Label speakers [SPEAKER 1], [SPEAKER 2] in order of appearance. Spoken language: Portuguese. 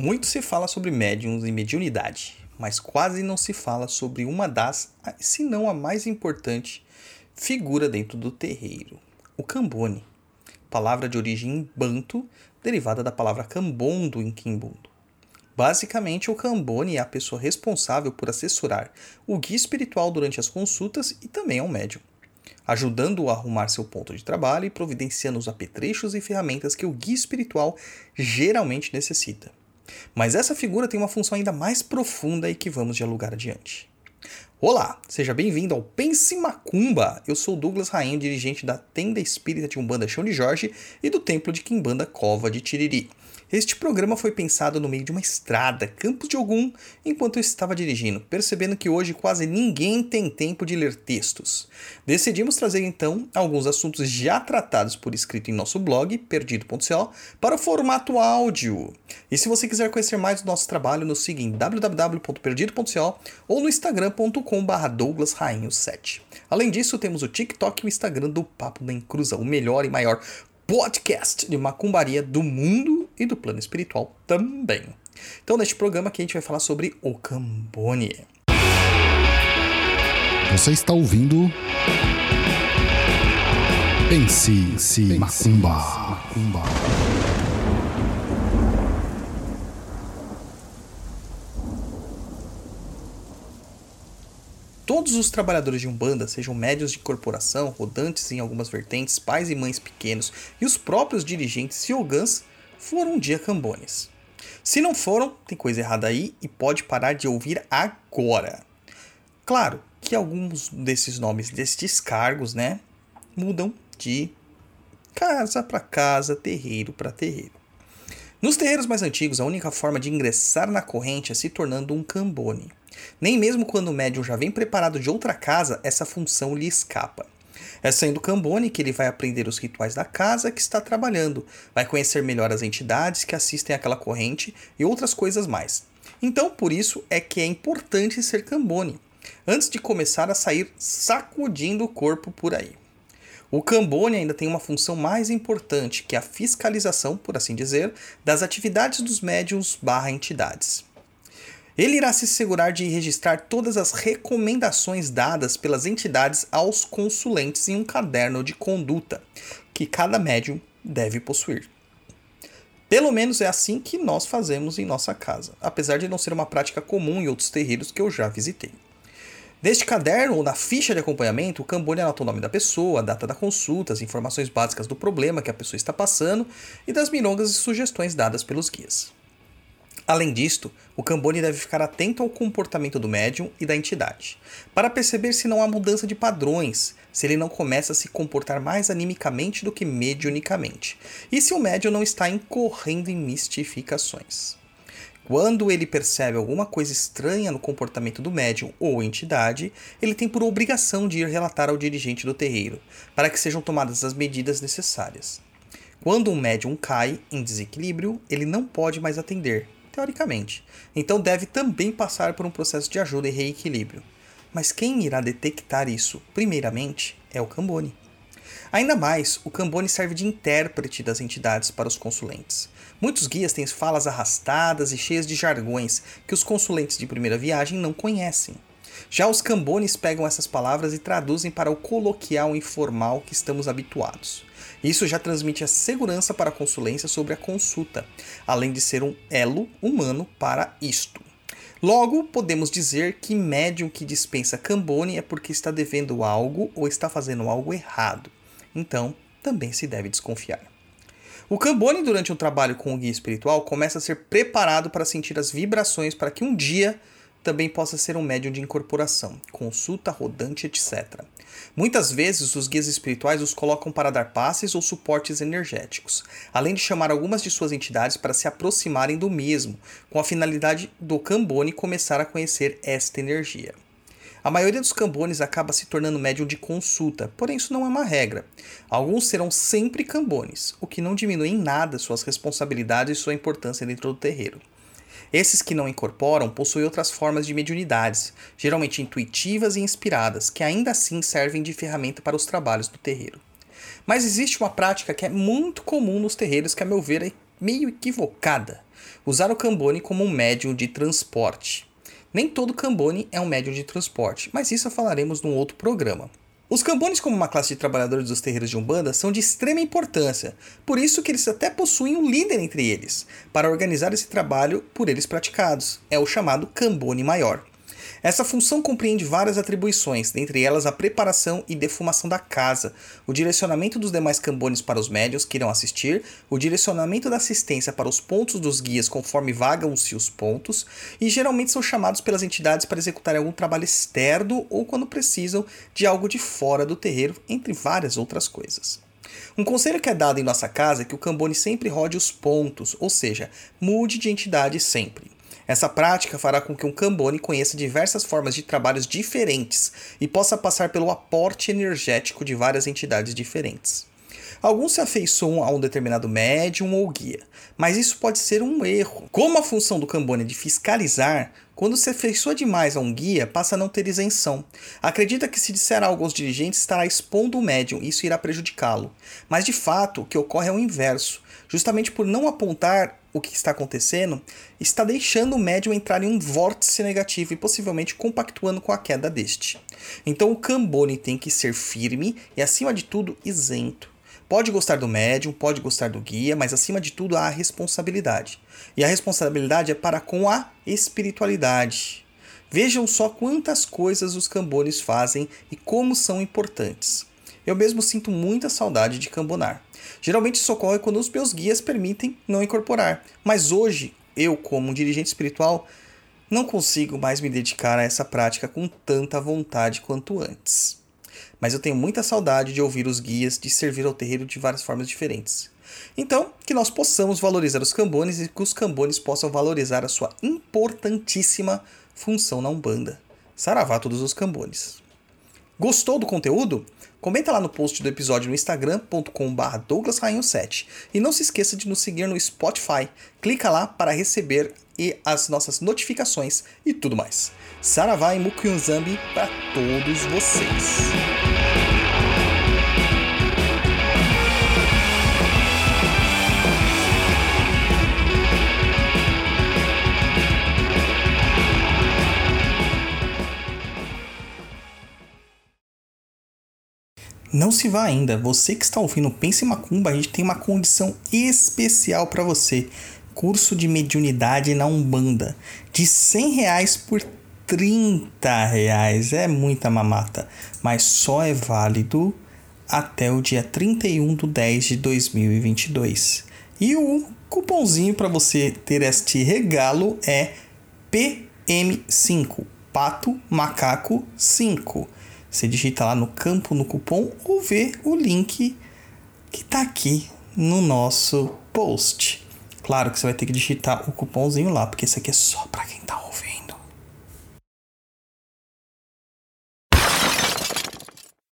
[SPEAKER 1] Muito se fala sobre médiums e mediunidade, mas quase não se fala sobre uma das, se não a mais importante, figura dentro do terreiro, o cambone, palavra de origem banto, derivada da palavra cambondo em quimbundo. Basicamente, o cambone é a pessoa responsável por assessorar o guia espiritual durante as consultas e também ao médium, ajudando-o a arrumar seu ponto de trabalho e providenciando os apetrechos e ferramentas que o guia espiritual geralmente necessita. Mas essa figura tem uma função ainda mais profunda e que vamos dialogar adiante. Olá, seja bem-vindo ao Pense Macumba. Eu sou Douglas Rainha, dirigente da Tenda Espírita de Umbanda Chão de Jorge e do Templo de Quimbanda Cova de Tiriri. Este programa foi pensado no meio de uma estrada, Campos de Ogum, enquanto eu estava dirigindo, percebendo que hoje quase ninguém tem tempo de ler textos. Decidimos trazer então alguns assuntos já tratados por escrito em nosso blog, perdido.co, para o formato áudio. E se você quiser conhecer mais do nosso trabalho, nos siga em www.perdido.co ou no instagram.com.br douglasrainho7. Além disso, temos o TikTok e o Instagram do Papo da Encruza, o melhor e maior podcast de macumbaria do mundo e do plano espiritual também. Então, neste programa aqui a gente vai falar sobre o Cambone.
[SPEAKER 2] Você está ouvindo Pense, Pense Macumba. Macumba.
[SPEAKER 1] Todos os trabalhadores de Umbanda, sejam médios de corporação, rodantes em algumas vertentes, pais e mães pequenos e os próprios dirigentes yogãs, foram um dia cambones. Se não foram, tem coisa errada aí e pode parar de ouvir agora. Claro que alguns desses nomes destes cargos, né, mudam de casa para casa, terreiro para terreiro. Nos terreiros mais antigos, a única forma de ingressar na corrente é se tornando um cambone. Nem mesmo quando o médium já vem preparado de outra casa, essa função lhe escapa. É sendo Cambone que ele vai aprender os rituais da casa que está trabalhando, vai conhecer melhor as entidades que assistem àquela corrente e outras coisas mais. Então, por isso é que é importante ser Cambone, antes de começar a sair sacudindo o corpo por aí. O Cambone ainda tem uma função mais importante, que é a fiscalização, por assim dizer, das atividades dos médiums barra entidades. Ele irá se assegurar de registrar todas as recomendações dadas pelas entidades aos consulentes em um caderno de conduta, que cada médium deve possuir. Pelo menos é assim que nós fazemos em nossa casa, apesar de não ser uma prática comum em outros terreiros que eu já visitei. Neste caderno ou na ficha de acompanhamento, o Cambone anota o nome da pessoa, a data da consulta, as informações básicas do problema que a pessoa está passando e das mirongas e sugestões dadas pelos guias. Além disto, o Cambone deve ficar atento ao comportamento do médium e da entidade, para perceber se não há mudança de padrões, se ele não começa a se comportar mais animicamente do que mediunicamente, e se o médium não está incorrendo em mistificações. Quando ele percebe alguma coisa estranha no comportamento do médium ou entidade, ele tem por obrigação de ir relatar ao dirigente do terreiro, para que sejam tomadas as medidas necessárias. Quando um médium cai em desequilíbrio, ele não pode mais atender, teoricamente. Então deve também passar por um processo de ajuda e reequilíbrio. Mas quem irá detectar isso, primeiramente, é o Cambone. Ainda mais, o Cambone serve de intérprete das entidades para os consulentes. Muitos guias têm falas arrastadas e cheias de jargões que os consulentes de primeira viagem não conhecem. Já os cambones pegam essas palavras e traduzem para o coloquial informal que estamos habituados. Isso já transmite a segurança para a consulência sobre a consulta, além de ser um elo humano para isto. Logo, podemos dizer que médium que dispensa Cambone é porque está devendo algo ou está fazendo algo errado. Então, também se deve desconfiar. O Cambone, durante um trabalho com o guia espiritual, começa a ser preparado para sentir as vibrações para que um dia também possa ser um médium de incorporação, consulta rodante, etc. Muitas vezes os guias espirituais os colocam para dar passes ou suportes energéticos, além de chamar algumas de suas entidades para se aproximarem do mesmo, com a finalidade do Cambone começar a conhecer esta energia. A maioria dos cambones acaba se tornando médium de consulta, porém isso não é uma regra. Alguns serão sempre cambones, o que não diminui em nada suas responsabilidades e sua importância dentro do terreiro. Esses que não incorporam possuem outras formas de mediunidades, geralmente intuitivas e inspiradas, que ainda assim servem de ferramenta para os trabalhos do terreiro. Mas existe uma prática que é muito comum nos terreiros que, a meu ver, é meio equivocada, usar o Cambone como um médium de transporte. Nem todo Cambone é um médium de transporte, mas isso falaremos num outro programa. Os cambones, como uma classe de trabalhadores dos terreiros de Umbanda, são de extrema importância, por isso que eles até possuem um líder entre eles, para organizar esse trabalho por eles praticados. É o chamado cambone maior. Essa função compreende várias atribuições, dentre elas a preparação e defumação da casa, o direcionamento dos demais cambones para os médios que irão assistir, o direcionamento da assistência para os pontos dos guias conforme vagam-se os pontos, e geralmente são chamados pelas entidades para executar algum trabalho externo ou quando precisam de algo de fora do terreiro, entre várias outras coisas. Um conselho que é dado em nossa casa é que o cambone sempre rode os pontos, ou seja, mude de entidade sempre. Essa prática fará com que um Cambone conheça diversas formas de trabalhos diferentes e possa passar pelo aporte energético de várias entidades diferentes. Alguns se afeiçoam a um determinado médium ou guia, mas isso pode ser um erro. Como a função do Cambone é de fiscalizar, quando se afeiçoa demais a um guia, passa a não ter isenção. Acredita que se disser algo aos dirigentes estará expondo o médium e isso irá prejudicá-lo. Mas de fato, o que ocorre é o inverso. Justamente por não apontar o que está acontecendo, está deixando o médium entrar em um vórtice negativo e possivelmente compactuando com a queda deste. Então o Cambone tem que ser firme e, acima de tudo, isento. Pode gostar do médium, pode gostar do guia, mas acima de tudo há a responsabilidade. E a responsabilidade é para com a espiritualidade. Vejam só quantas coisas os cambones fazem e como são importantes. Eu mesmo sinto muita saudade de cambonar. Geralmente isso ocorre quando os meus guias permitem não incorporar, mas hoje, eu, como um dirigente espiritual, não consigo mais me dedicar a essa prática com tanta vontade quanto antes. Mas eu tenho muita saudade de ouvir os guias, de servir ao terreiro de várias formas diferentes. Então, que nós possamos valorizar os cambones e que os cambones possam valorizar a sua importantíssima função na Umbanda. Saravá todos os cambones. Gostou do conteúdo? Comenta lá no post do episódio no instagram.com.br douglasrainho7 e não se esqueça de nos seguir no Spotify. Clica lá para receber as nossas notificações e tudo mais. Saravá e Mukyunzambi para todos vocês. Não se vá ainda. Você que está ouvindo Pense Macumba, a gente tem uma condição especial para você. Curso de mediunidade na Umbanda. De 100 reais por 30 reais. É muita mamata. Mas só é válido até o dia 31 de 10 de 2022. E o cupomzinho para você ter este regalo é PM5. Pato Macaco 5. Você digita lá no campo no cupom ou vê o link que está aqui no nosso post. Claro que você vai ter que digitar o cupomzinho lá, porque isso aqui é só para quem